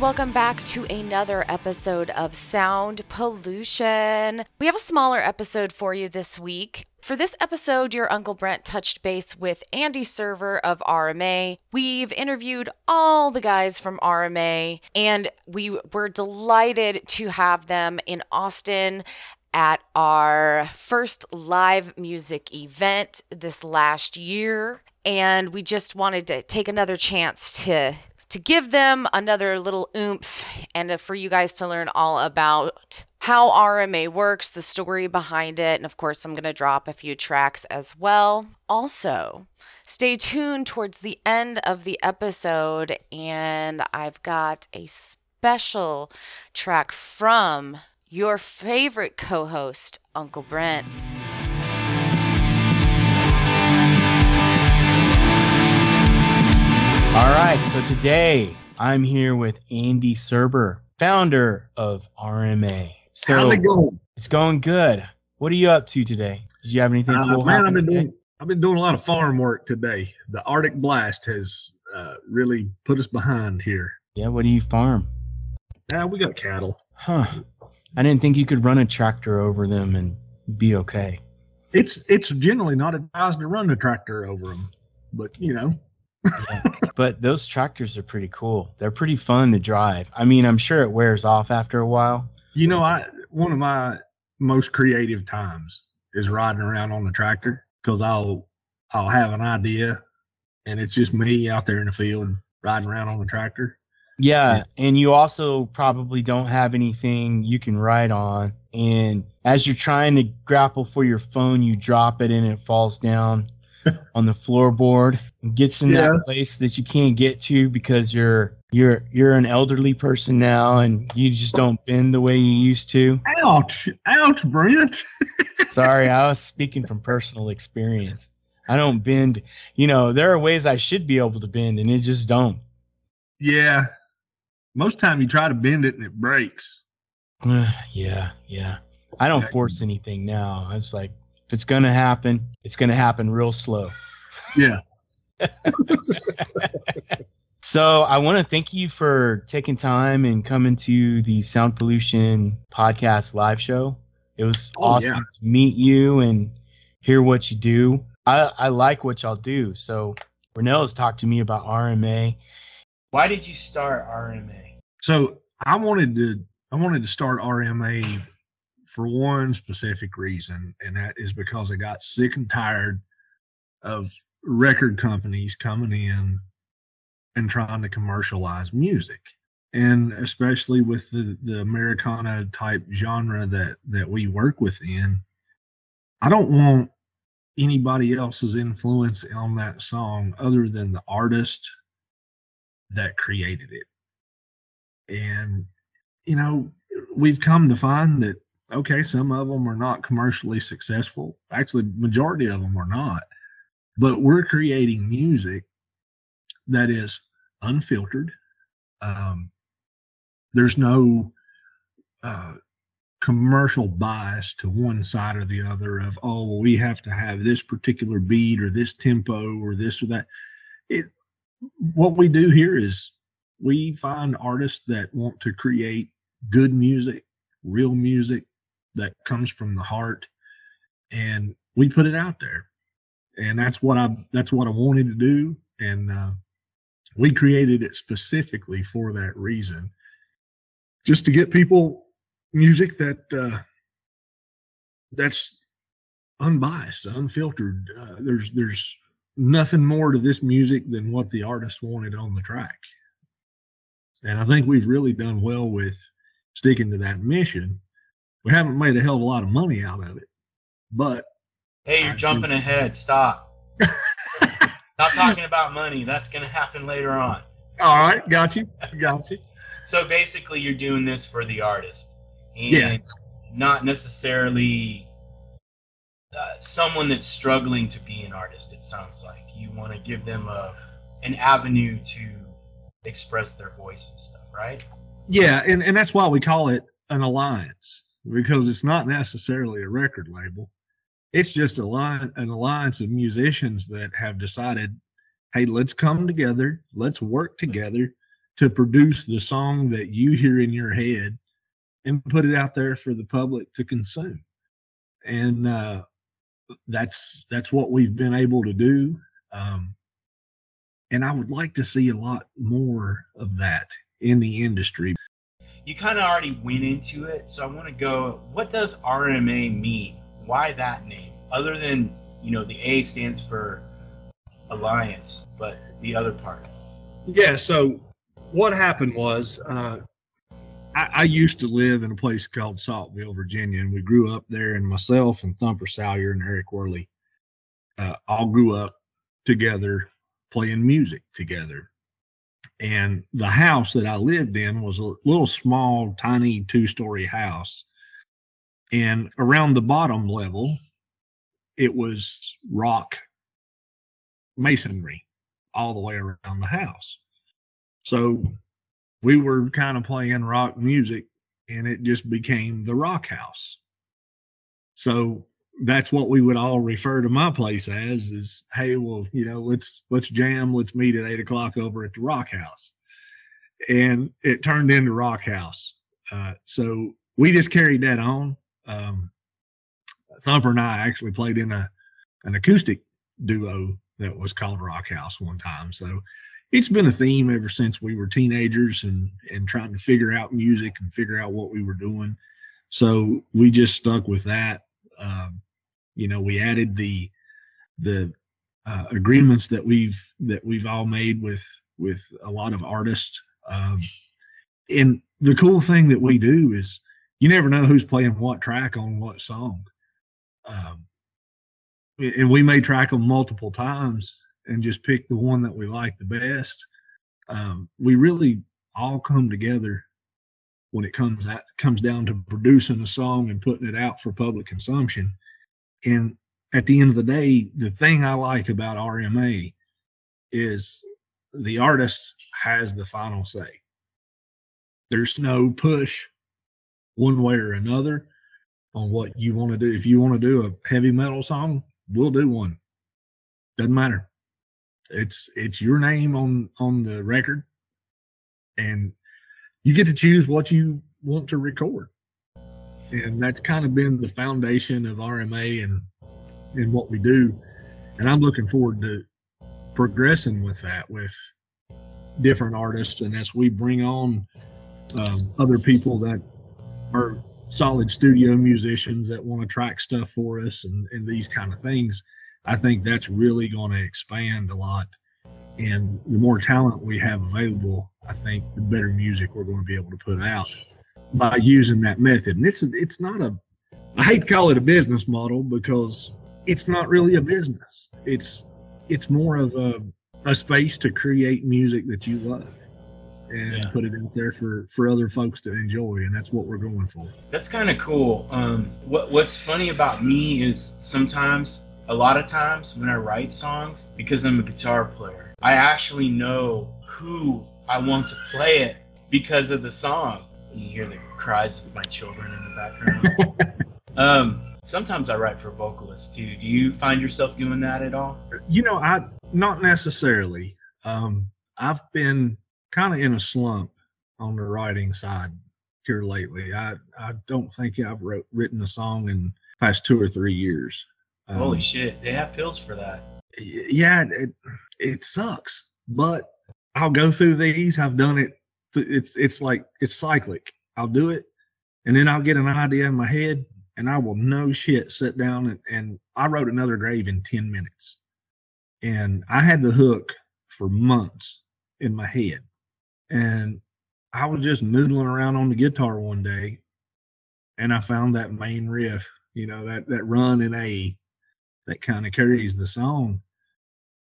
Welcome back to another episode of Sound Pollution. We have a smaller episode for you this week. For this episode, your Uncle Brent touched base with Andy Server of RMA. We've interviewed all the guys from RMA, and we were delighted to have them in Austin at our first live music event this last year. And we just wanted to take another chance to to give them another little oomph and uh, for you guys to learn all about how RMA works, the story behind it, and of course, I'm going to drop a few tracks as well. Also, stay tuned towards the end of the episode, and I've got a special track from your favorite co host, Uncle Brent. All right, so today I'm here with Andy Serber, founder of RMA. So How's it going? It's going good. What are you up to today? Did you have anything Uh, cool man, I've been today? doing I've been doing a lot of farm work today. The Arctic blast has uh, really put us behind here. Yeah, what do you farm? Now we got cattle. Huh. I didn't think you could run a tractor over them and be okay. It's it's generally not advised to run the tractor over them, but you know, But those tractors are pretty cool. They're pretty fun to drive. I mean, I'm sure it wears off after a while. you know, I one of my most creative times is riding around on the tractor because I'll I'll have an idea, and it's just me out there in the field riding around on the tractor. Yeah, and you also probably don't have anything you can write on. And as you're trying to grapple for your phone, you drop it and it falls down on the floorboard and gets in Yeah. that place that you can't get to because you're you're you're an elderly person now and you just don't bend the way you used to. Ouch! Ouch, Brent. Sorry, I was speaking from personal experience. I don't bend. You know, there are ways I should be able to bend and it just don't. Yeah. Most time you try to bend it and it breaks. yeah, yeah. I don't force anything now. It's like if it's gonna happen, it's gonna happen real slow. Yeah. So I want to thank you for taking time and coming to the Sound Pollution podcast live show. It was Oh, awesome yeah. to meet you and hear what you do. I, I like what y'all do. So Renell's talked to me about RMA. Why did you start RMA? So I wanted to I wanted to start RMA for one specific reason, and that is because I got sick and tired of record companies coming in and trying to commercialize music. And especially with the, the Americana type genre that, that we work within, I don't want anybody else's influence on that song other than the artist that created it. And, you know, we've come to find that, okay, some of them are not commercially successful. Actually, majority of them are not. But we're creating music that is unfiltered. Um, there's no uh, commercial bias to one side or the other of, oh, well, we have to have this particular beat or this tempo or this or that. It, what we do here is we find artists that want to create good music, real music that comes from the heart, and we put it out there. And that's what I that's what I wanted to do, and uh, we created it specifically for that reason, just to get people music that uh, that's unbiased, unfiltered. Uh, there's there's nothing more to this music than what the artist wanted on the track. And I think we've really done well with sticking to that mission. We haven't made a hell of a lot of money out of it, but Hey, you're jumping ahead. Stop. Stop talking about money. That's going to happen later on. all right, got you, got you. So basically, you're doing this for the artist, and Yeah. not necessarily uh, someone that's struggling to be an artist. It sounds like you want to give them a an avenue to express their voice and stuff, right? Yeah, and, and that's why we call it an alliance because it's not necessarily a record label. It's just a line, an alliance of musicians that have decided, hey, let's come together, let's work together, to produce the song that you hear in your head and put it out there for the public to consume. And uh, that's that's what we've been able to do. Um, and I would like to see a lot more of that in the industry. You kind of already went into it, so I want to go. What does RMA mean? Why that name? Other than you know, the A stands for alliance, but the other part. Yeah. So what happened was, uh, I, I, used to live in a place called Saltville, Virginia, and we grew up there. And myself and Thumper Salyer and Eric Worley uh, all grew up together playing music together. And the house that I lived in was a little small, tiny two story house. And around the bottom level, it was rock masonry all the way around the house. So we were kind of playing rock music and it just became the rock house. So that's what we would all refer to my place as is hey well you know let's let's jam let's meet at eight o'clock over at the rock house. And it turned into rock house. Uh, so we just carried that on. Um, thumper and i actually played in a an acoustic duo that was called rock house one time. So it's been a theme ever since we were teenagers and and trying to figure out music and figure out what we were doing. So we just stuck with that. Um, you know, we added the the uh, agreements that we've that we've all made with with a lot of artists. Um, and the cool thing that we do is you never know who's playing what track on what song. Um, and we may track them multiple times and just pick the one that we like the best. Um, we really all come together when it comes out comes down to producing a song and putting it out for public consumption and at the end of the day, the thing I like about RMA is the artist has the final say. There's no push one way or another on what you want to do. If you want to do a heavy metal song, we'll do one. Doesn't matter. It's it's your name on on the record and you get to choose what you want to record and that's kind of been the foundation of RMA and and what we do. And I'm looking forward to progressing with that with different artists, and as we bring on um, other people that are solid studio musicians that want to track stuff for us and, and these kind of things, I think that's really going to expand a lot. And the more talent we have available, I think the better music we're going to be able to put out by using that method. And it's it's not a I hate to call it a business model because it's not really a business. It's it's more of a a space to create music that you love and yeah. put it out there for for other folks to enjoy and that's what we're going for that's kind of cool um what what's funny about me is sometimes a lot of times when i write songs because i'm a guitar player i actually know who i want to play it because of the song you hear the cries of my children in the background. um, sometimes I write for vocalists too. Do you find yourself doing that at all? You know, I not necessarily. Um, I've been kind of in a slump on the writing side here lately. I I don't think I've wrote written a song in past two or three years. Um, Holy shit! They have pills for that. Yeah, it it sucks, but I'll go through these. I've done it it's it's like it's cyclic. I'll do it, and then I'll get an idea in my head, and I will no shit sit down and, and I wrote another grave in ten minutes, and I had the hook for months in my head, and I was just noodling around on the guitar one day, and I found that main riff, you know that that run in A, that kind of carries the song,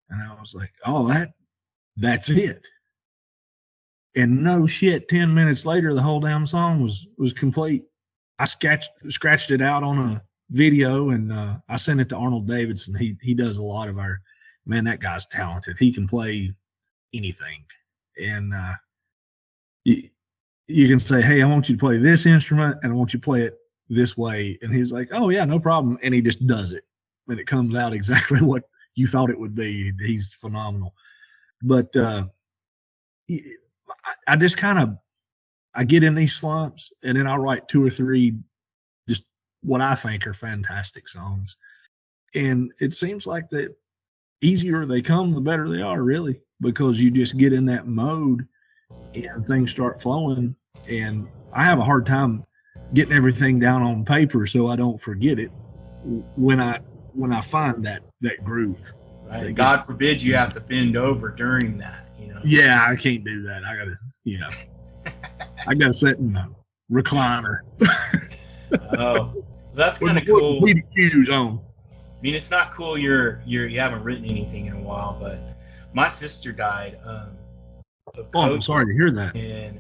and I was like, oh that that's it and no shit, ten minutes later, the whole damn song was was complete. I scratched scratched it out on a video and uh, I sent it to Arnold Davidson. He he does a lot of our man. That guy's talented. He can play anything, and uh, you you can say, "Hey, I want you to play this instrument, and I want you to play it this way." And he's like, "Oh yeah, no problem," and he just does it, and it comes out exactly what you thought it would be. He's phenomenal, but uh, I just kind of I get in these slumps and then I'll write two or three just what I think are fantastic songs. And it seems like the easier they come, the better they are, really, because you just get in that mode and things start flowing. And I have a hard time getting everything down on paper so I don't forget it when I when I find that that groove. Right. God forbid you have to bend over during that. You know. Yeah, I can't do that. I gotta, know, I gotta sit in the recliner. oh, that's kind of cool. We cues on. I mean, it's not cool. You're you're you haven't written anything in a while, but my sister died. Um, oh, I'm sorry to hear that. And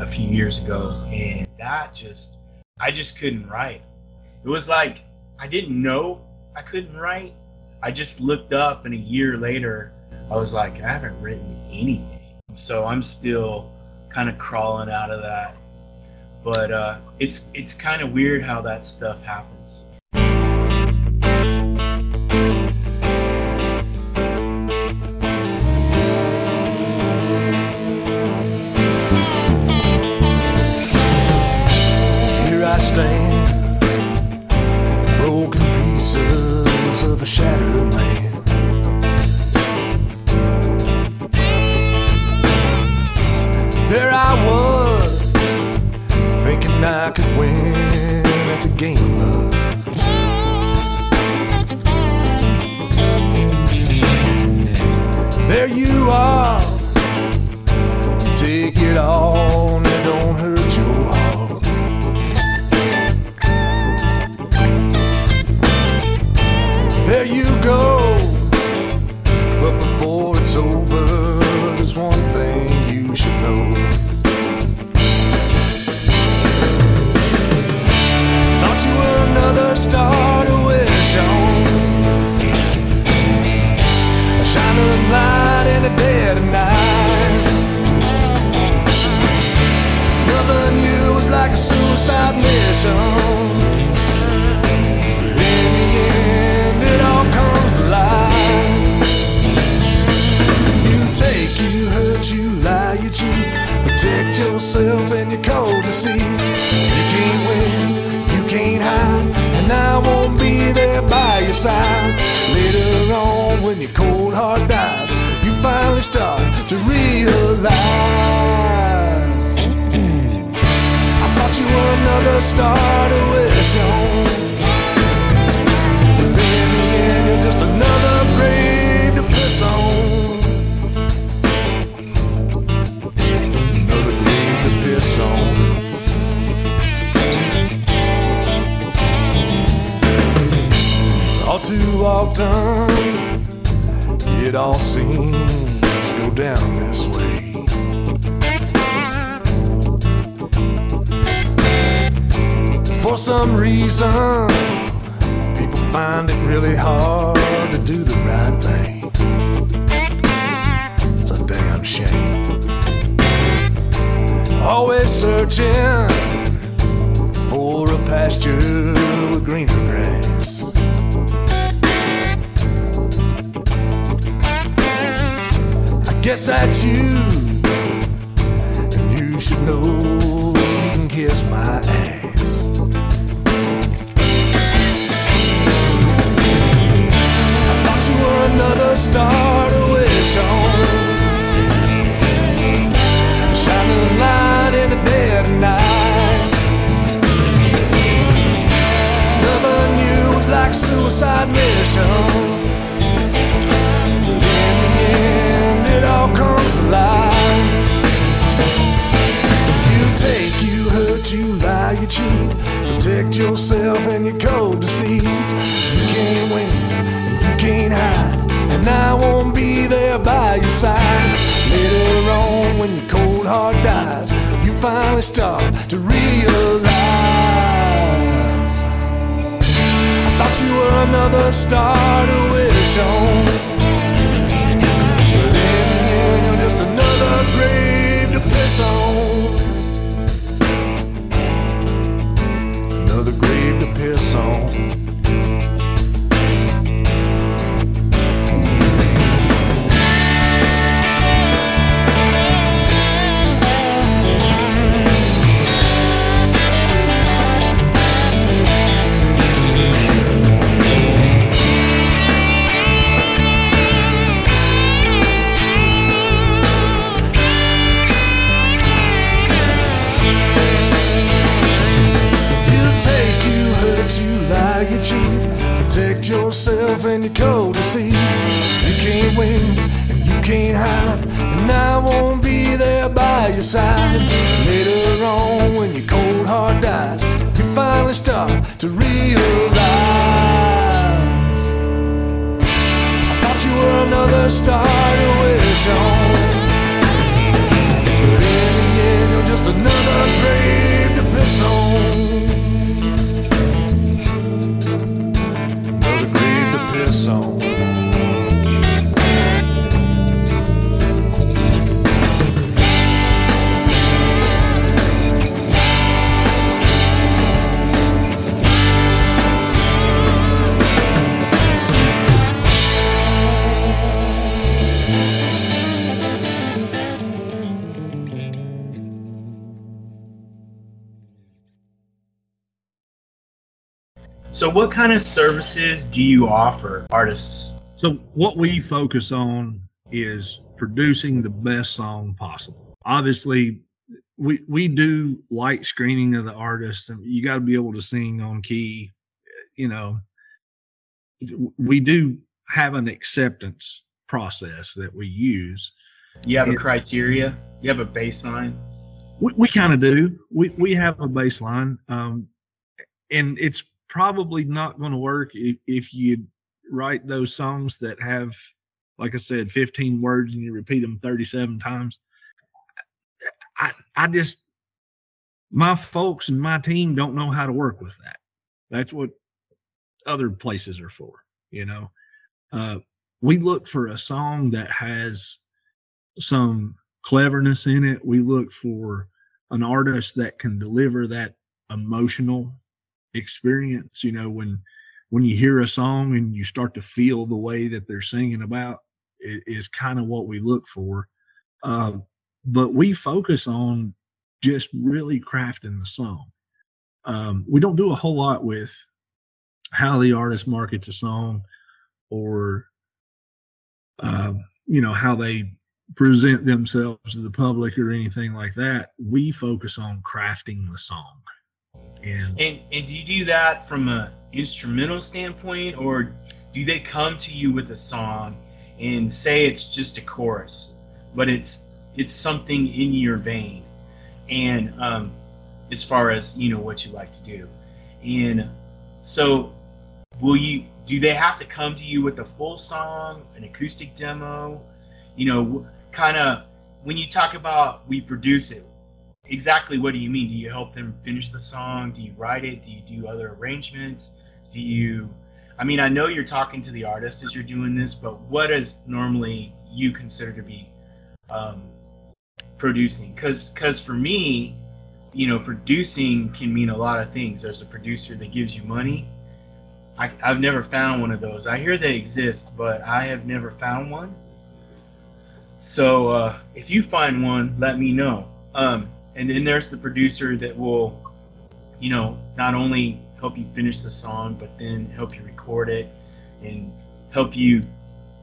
a few years ago, and that just I just couldn't write. It was like I didn't know I couldn't write. I just looked up, and a year later, I was like, I haven't written anything. So I'm still kind of crawling out of that. But uh, it's it's kind of weird how that stuff happens. There I was, thinking I could win at the game of There you are, take it all a suicide mission. But in the end, it all comes light. You take, you hurt, you lie, you cheat. Protect yourself and your cold deceit. You can't win, you can't hide, and I won't be there by your side. Later on, when your cold heart dies, you finally start you another star to wish on. But in the end, you're just another grave to piss on. Another grave to piss on. All too often, it all seems to go down this way. For some reason, people find it really hard to do the right thing. It's a damn shame. Always searching for a pasture with greener grass. I guess that's you, and you should know you can kiss my ass. Another star to wish on. Shining light in the dead night. Never knew it was like a suicide mission. But in the end, it all comes to light. You take, you hurt, you lie, you cheat. Protect yourself and your cold deceit. You can't win, you can't hide, and I won't be there by your side. Later on, when your cold heart dies, you finally start to realize. I thought you were another star to wish on. But in the end, you're just another grave to piss on. Another grave to piss on. By your side. Later on, when your cold heart dies, you finally start to realize. I thought you were another star to wish on. But in the end, you're just another grave So, what kind of services do you offer artists? So what we focus on is producing the best song possible. Obviously, we we do light screening of the artist, and you got to be able to sing on key. You know, we do have an acceptance process that we use. You have a criteria. You have a baseline. We, we kind of do. We we have a baseline, um, and it's probably not going to work if, if you write those songs that have, like I said, 15 words and you repeat them 37 times. I I just my folks and my team don't know how to work with that. That's what other places are for, you know. Uh, we look for a song that has some cleverness in it. We look for an artist that can deliver that emotional experience. You know, when when you hear a song and you start to feel the way that they're singing about, it is kind of what we look for. Uh, but we focus on just really crafting the song. Um, we don't do a whole lot with how the artist markets a song or um, you know how they present themselves to the public or anything like that. We focus on crafting the song. And And do you do that from a instrumental standpoint, or do they come to you with a song and say it's just a chorus, but it's it's something in your vein, and um, as far as you know what you like to do, and so will you? Do they have to come to you with a full song, an acoustic demo? You know, kind of when you talk about we produce it, exactly what do you mean? Do you help them finish the song? Do you write it? Do you do other arrangements? Do you I mean, I know you're talking to the artist as you're doing this, but what is normally you consider to be um, producing? Because because for me, you know, producing can mean a lot of things. There's a producer that gives you money. I, I've never found one of those. I hear they exist, but I have never found one. So uh, if you find one, let me know. Um, and then there's the producer that will, you know, not only help you finish the song, but then help you record it and help you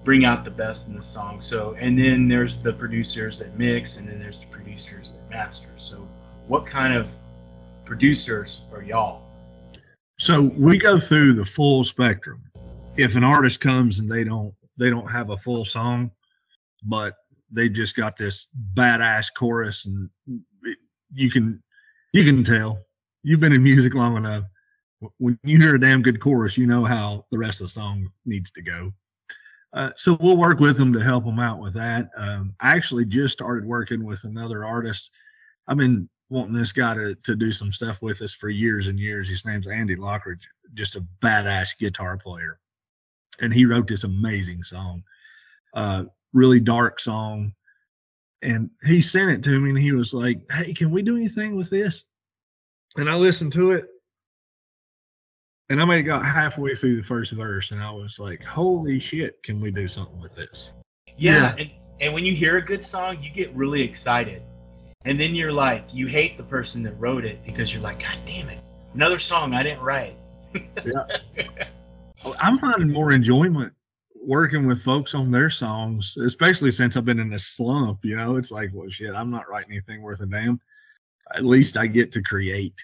bring out the best in the song. So, and then there's the producers that mix, and then there's the producers that master. So, what kind of producers are y'all? so we go through the full spectrum. If an artist comes and they don't they don't have a full song, but they just got this badass chorus and you can you can tell. You've been in music long enough. When you hear a damn good chorus you know how the rest of the song needs to go. Uh, so we'll work with them to help them out with that. Um, i actually just started working with another artist. I've been wanting this guy to, to do some stuff with us for years and years. His name's andy lockridge just a badass guitar player. And he wrote this amazing song. Uh, really dark song. And he sent it to me and he was like, Hey, can we do anything with this? And I listened to it. And I maybe got halfway through the first verse and I was like, Holy shit, can we do something with this? Yeah, And, and when you hear a good song, you get really excited. And then you're like, you hate the person that wrote it because you're like, God damn it, another song I didn't write. yeah. I'm finding more enjoyment working with folks on their songs, especially since I've been in this slump. You know, it's like, well, shit, I'm not writing anything worth a damn. At least I get to create.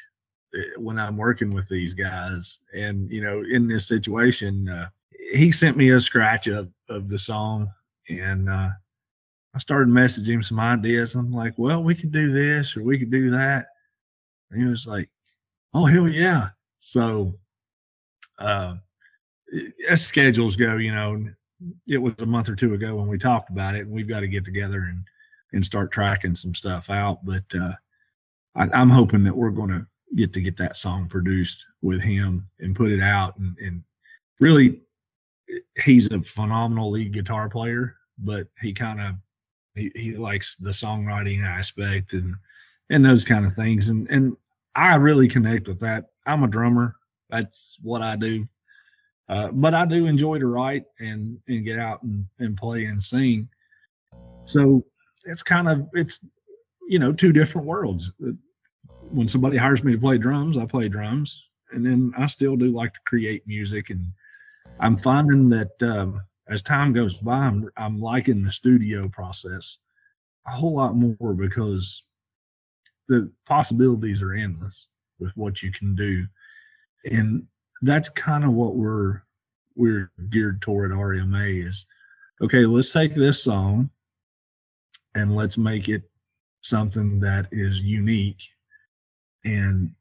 eh, when I'm working with these guys. And you know, in this situation, uh, he sent me a scratch of of the song, and uh, I started messaging some ideas. I'm like, well, we could do this or we could do that. And he was like, oh hell yeah. So uh, as schedules go, you know, it was a month or two ago when we talked about it, and we've got to get together and and start tracking some stuff out. But uh, I, I'm hoping that we're going to get to get that song produced with him and put it out. And, and really, he's a phenomenal lead guitar player, but he kind of he, he likes the songwriting aspect and and those kind of things. And and I really connect with that. I'm a drummer. That's what I do. Uh, but I do enjoy to write and and get out and, and play and sing. So it's kind of it's you know two different worlds. When somebody hires me to play drums, I play drums, and then I still do like to create music. And I'm finding that um, as time goes by, I'm I'm liking the studio process a whole lot more because the possibilities are endless with what you can do, and that's kind of what we're we're geared toward RMA is okay, let's take this song and let's make it something that is unique and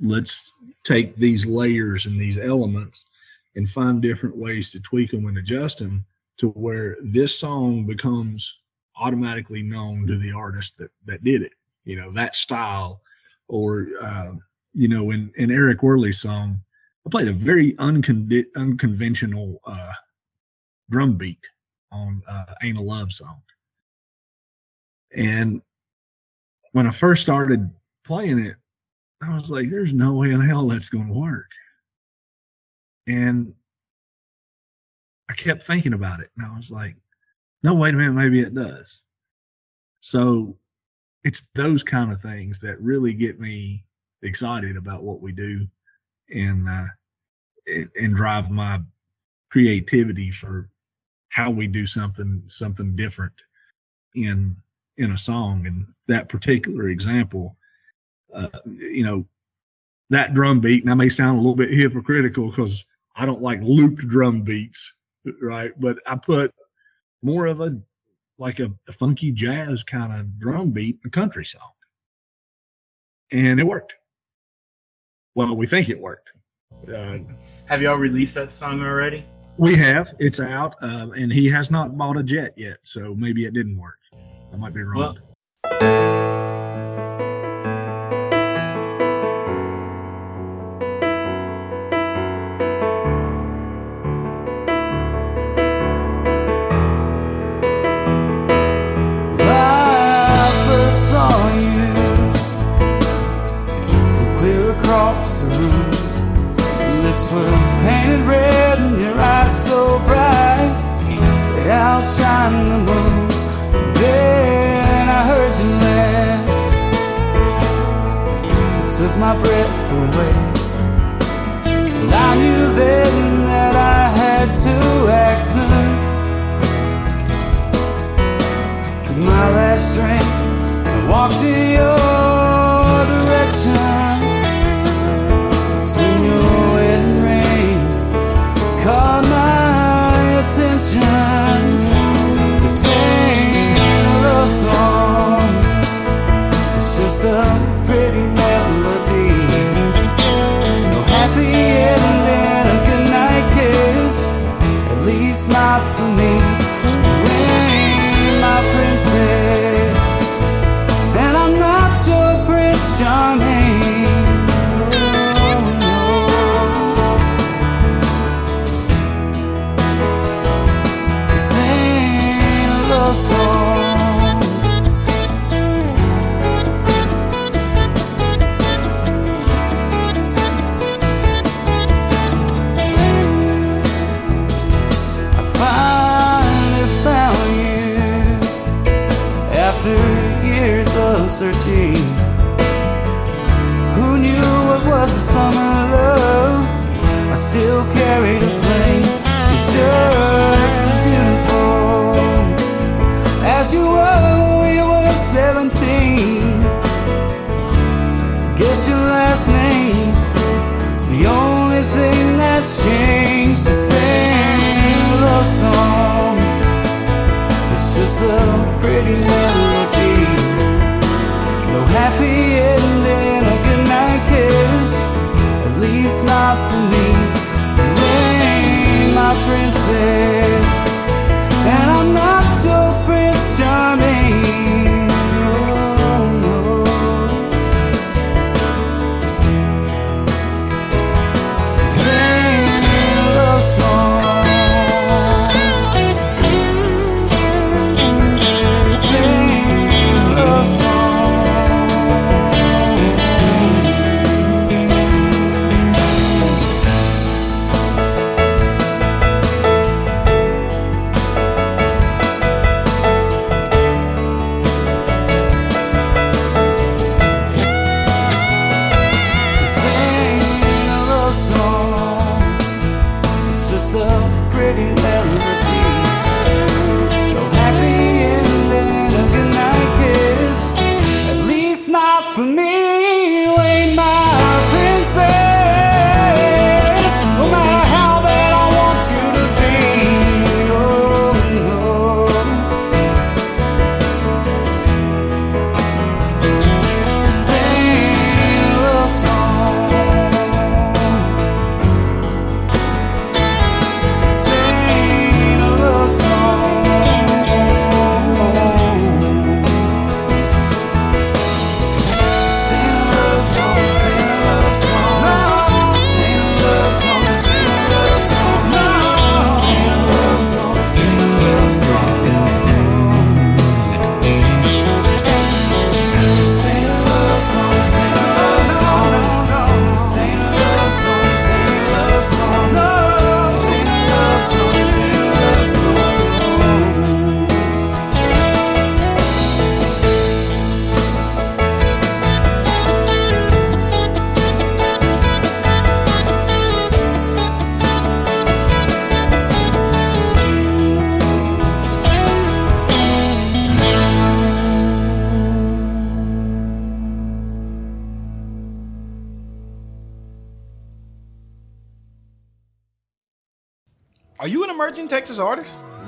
let's take these layers and these elements and find different ways to tweak them and adjust them to where this song becomes automatically known to the artist that that did it you know that style or uh, you know in in eric Worley's song I played a very uncon- unconventional uh, drum beat on uh, "Ain't a Love Song," and when I first started playing it, I was like, "There's no way in hell that's going to work," and I kept thinking about it, and I was like, "No, wait a minute, maybe it does." So it's those kind of things that really get me excited about what we do and uh, and drive my creativity for how we do something something different in in a song. And that particular example uh, you know that drum beat and i may sound a little bit hypocritical because i don't like looped drum beats right? But i put more of a like a, a funky jazz kind of drum beat in a country song. And it worked well we think it worked uh, have y'all released that song already? We have. It's out, um, and he has not bought a jet yet, so maybe it didn't work. I might be wrong. Well, lips were painted red and your eyes so bright they outshine the moon. And then I heard you laugh. It took my breath away. And I knew then that I had to accent. Took my last drink and walked in your direction. Love song. It's just a pretty melody. No happy ending, a goodnight kiss. At least not for me. Rain, my princess.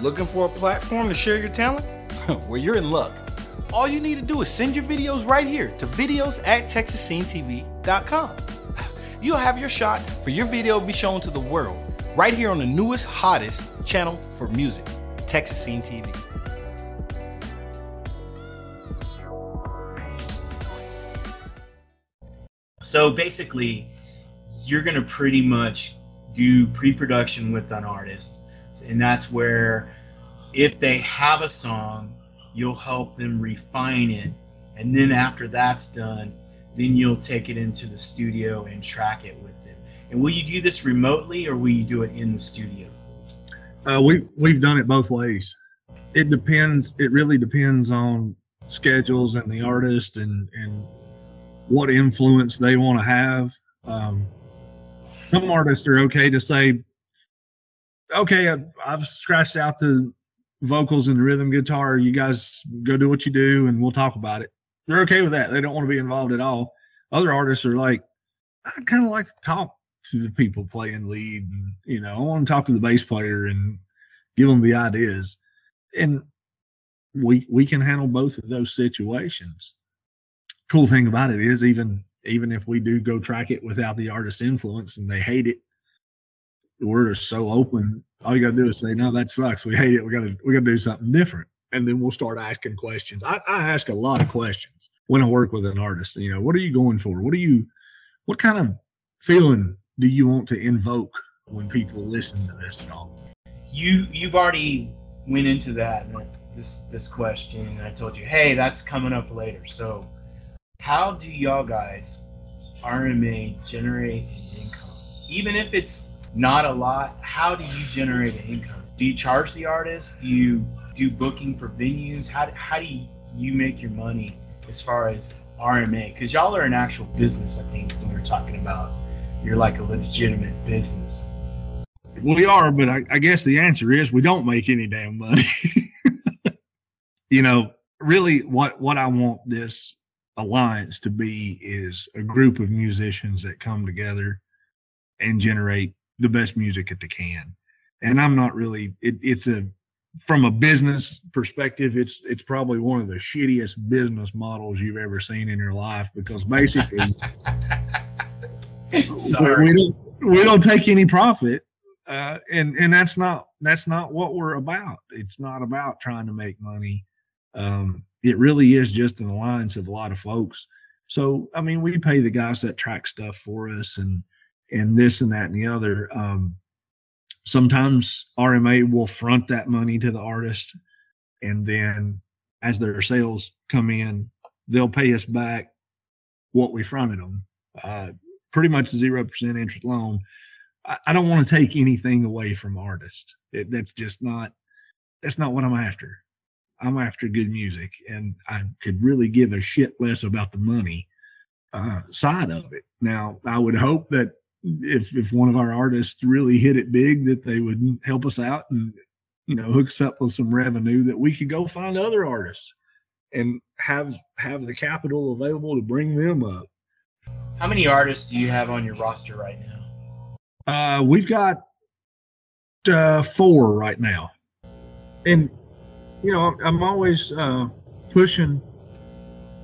Looking for a platform to share your talent? well, you're in luck. All you need to do is send your videos right here to videos at texasscenetv.com. You'll have your shot for your video to be shown to the world right here on the newest, hottest channel for music, Texas Scene TV. So basically, you're going to pretty much do pre-production with an artist, and that's where if they have a song, you'll help them refine it, and then after that's done, then you'll take it into the studio and track it with them. And will you do this remotely, or will you do it in the studio? Uh, we we've done it both ways. It depends. It really depends on schedules and the artist and and what influence they want to have. Um, some artists are okay to say, okay, I've, I've scratched out the vocals and rhythm guitar. You guys go do what you do, and we'll talk about it. They're okay with that. They don't want to be involved at all. Other artists are like, I kind of like to talk to the people playing lead. And, you know, I want to talk to the bass player and give them the ideas. And we we can handle both of those situations. Cool thing about it is even even if we do go track it without the artist's influence and they hate it, we're so open. All you gotta do is say, No, that sucks. We hate it. We gotta we gotta do something different. And then we'll start asking questions. I, I ask a lot of questions when I work with an artist. You know, what are you going for? What are you what kind of feeling do you want to invoke when people listen to this song? you you've already went into that this this question and I told you, hey, that's coming up later. So how do y'all guys RMA generate income? Even if it's not a lot, how do you generate income? Do you charge the artist? Do you do booking for venues? How, how do you make your money as far as RMA? Because y'all are an actual business, I think, when we're talking about you're like a legitimate business. We are, but I, I guess the answer is we don't make any damn money. you know, really, what what I want this alliance to be is a group of musicians that come together and generate the best music that they can. And I'm not really it, it's a from a business perspective, it's it's probably one of the shittiest business models you've ever seen in your life because basically Sorry. we don't we don't take any profit. Uh, and and that's not that's not what we're about. It's not about trying to make money. Um, it really is just an alliance of a lot of folks. So I mean, we pay the guys that track stuff for us and and this and that and the other. Um, sometimes RMA will front that money to the artist, and then as their sales come in, they'll pay us back what we fronted them. Uh, pretty much zero percent interest loan. I, I don't want to take anything away from artists. It, that's just not that's not what I'm after. I'm after good music, and I could really give a shit less about the money uh, side of it. Now, I would hope that if if one of our artists really hit it big, that they would help us out and you know hook us up with some revenue that we could go find other artists and have have the capital available to bring them up. How many artists do you have on your roster right now? Uh, we've got uh, four right now, and you know I'm always uh, pushing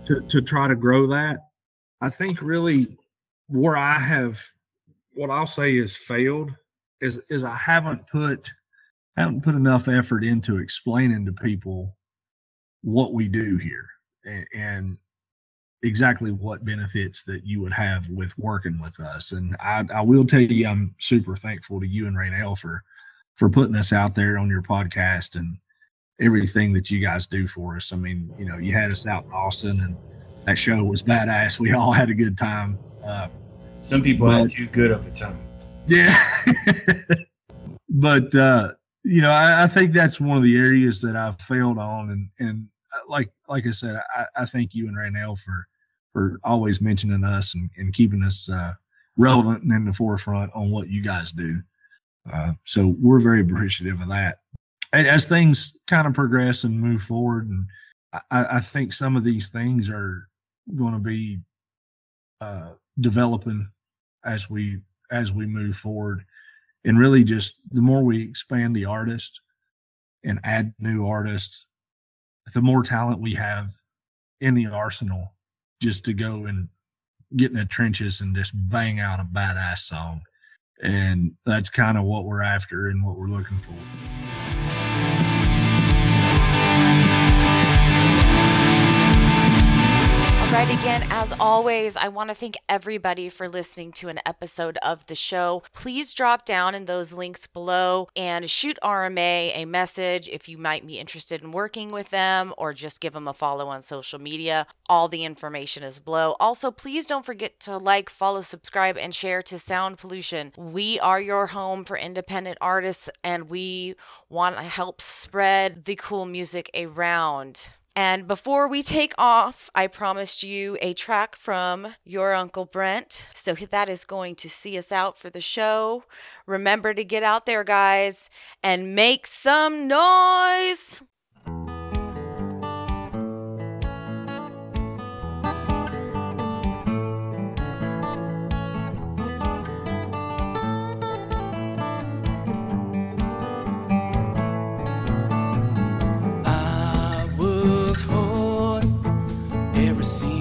to to try to grow that. I think really where I have what I'll say is failed is is I haven't put haven't put enough effort into explaining to people what we do here and, and exactly what benefits that you would have with working with us. And I, I will tell you, I'm super thankful to you and Raynell for for putting us out there on your podcast and everything that you guys do for us. I mean, you know, you had us out in Austin and that show was badass. We all had a good time. Uh, Some people But- have too good of a time. yeah. but uh, you know, I, I think that's one of the areas that I've failed on and and uh, like like I said, I, I thank you and Raynell for for always mentioning us and, and keeping us uh, relevant and in the forefront on what you guys do. Uh, so we're very appreciative of that. And as things kind of progress and move forward, and I, I think some of these things are going to be uh, developing as we as we move forward. And really just the more we expand the artist and add new artists the more talent we have in the arsenal just to go and get in the trenches and just bang out a badass song. And that's kind of what we're after and what we're looking for right, again, as always, I want to thank everybody for listening to an episode of the show. Please drop down in those links below and shoot RMA a message if you might be interested in working with them or just give them a follow on social media. All the information is below. Also, please don't forget to like, follow, subscribe, and share to Sound Pollution. We are your home for independent artists and we want to help spread the cool music around. And before we take off, I promised you a track from your Uncle Brent. So that is going to see us out for the show. Remember to get out there, guys, and make some noise. Every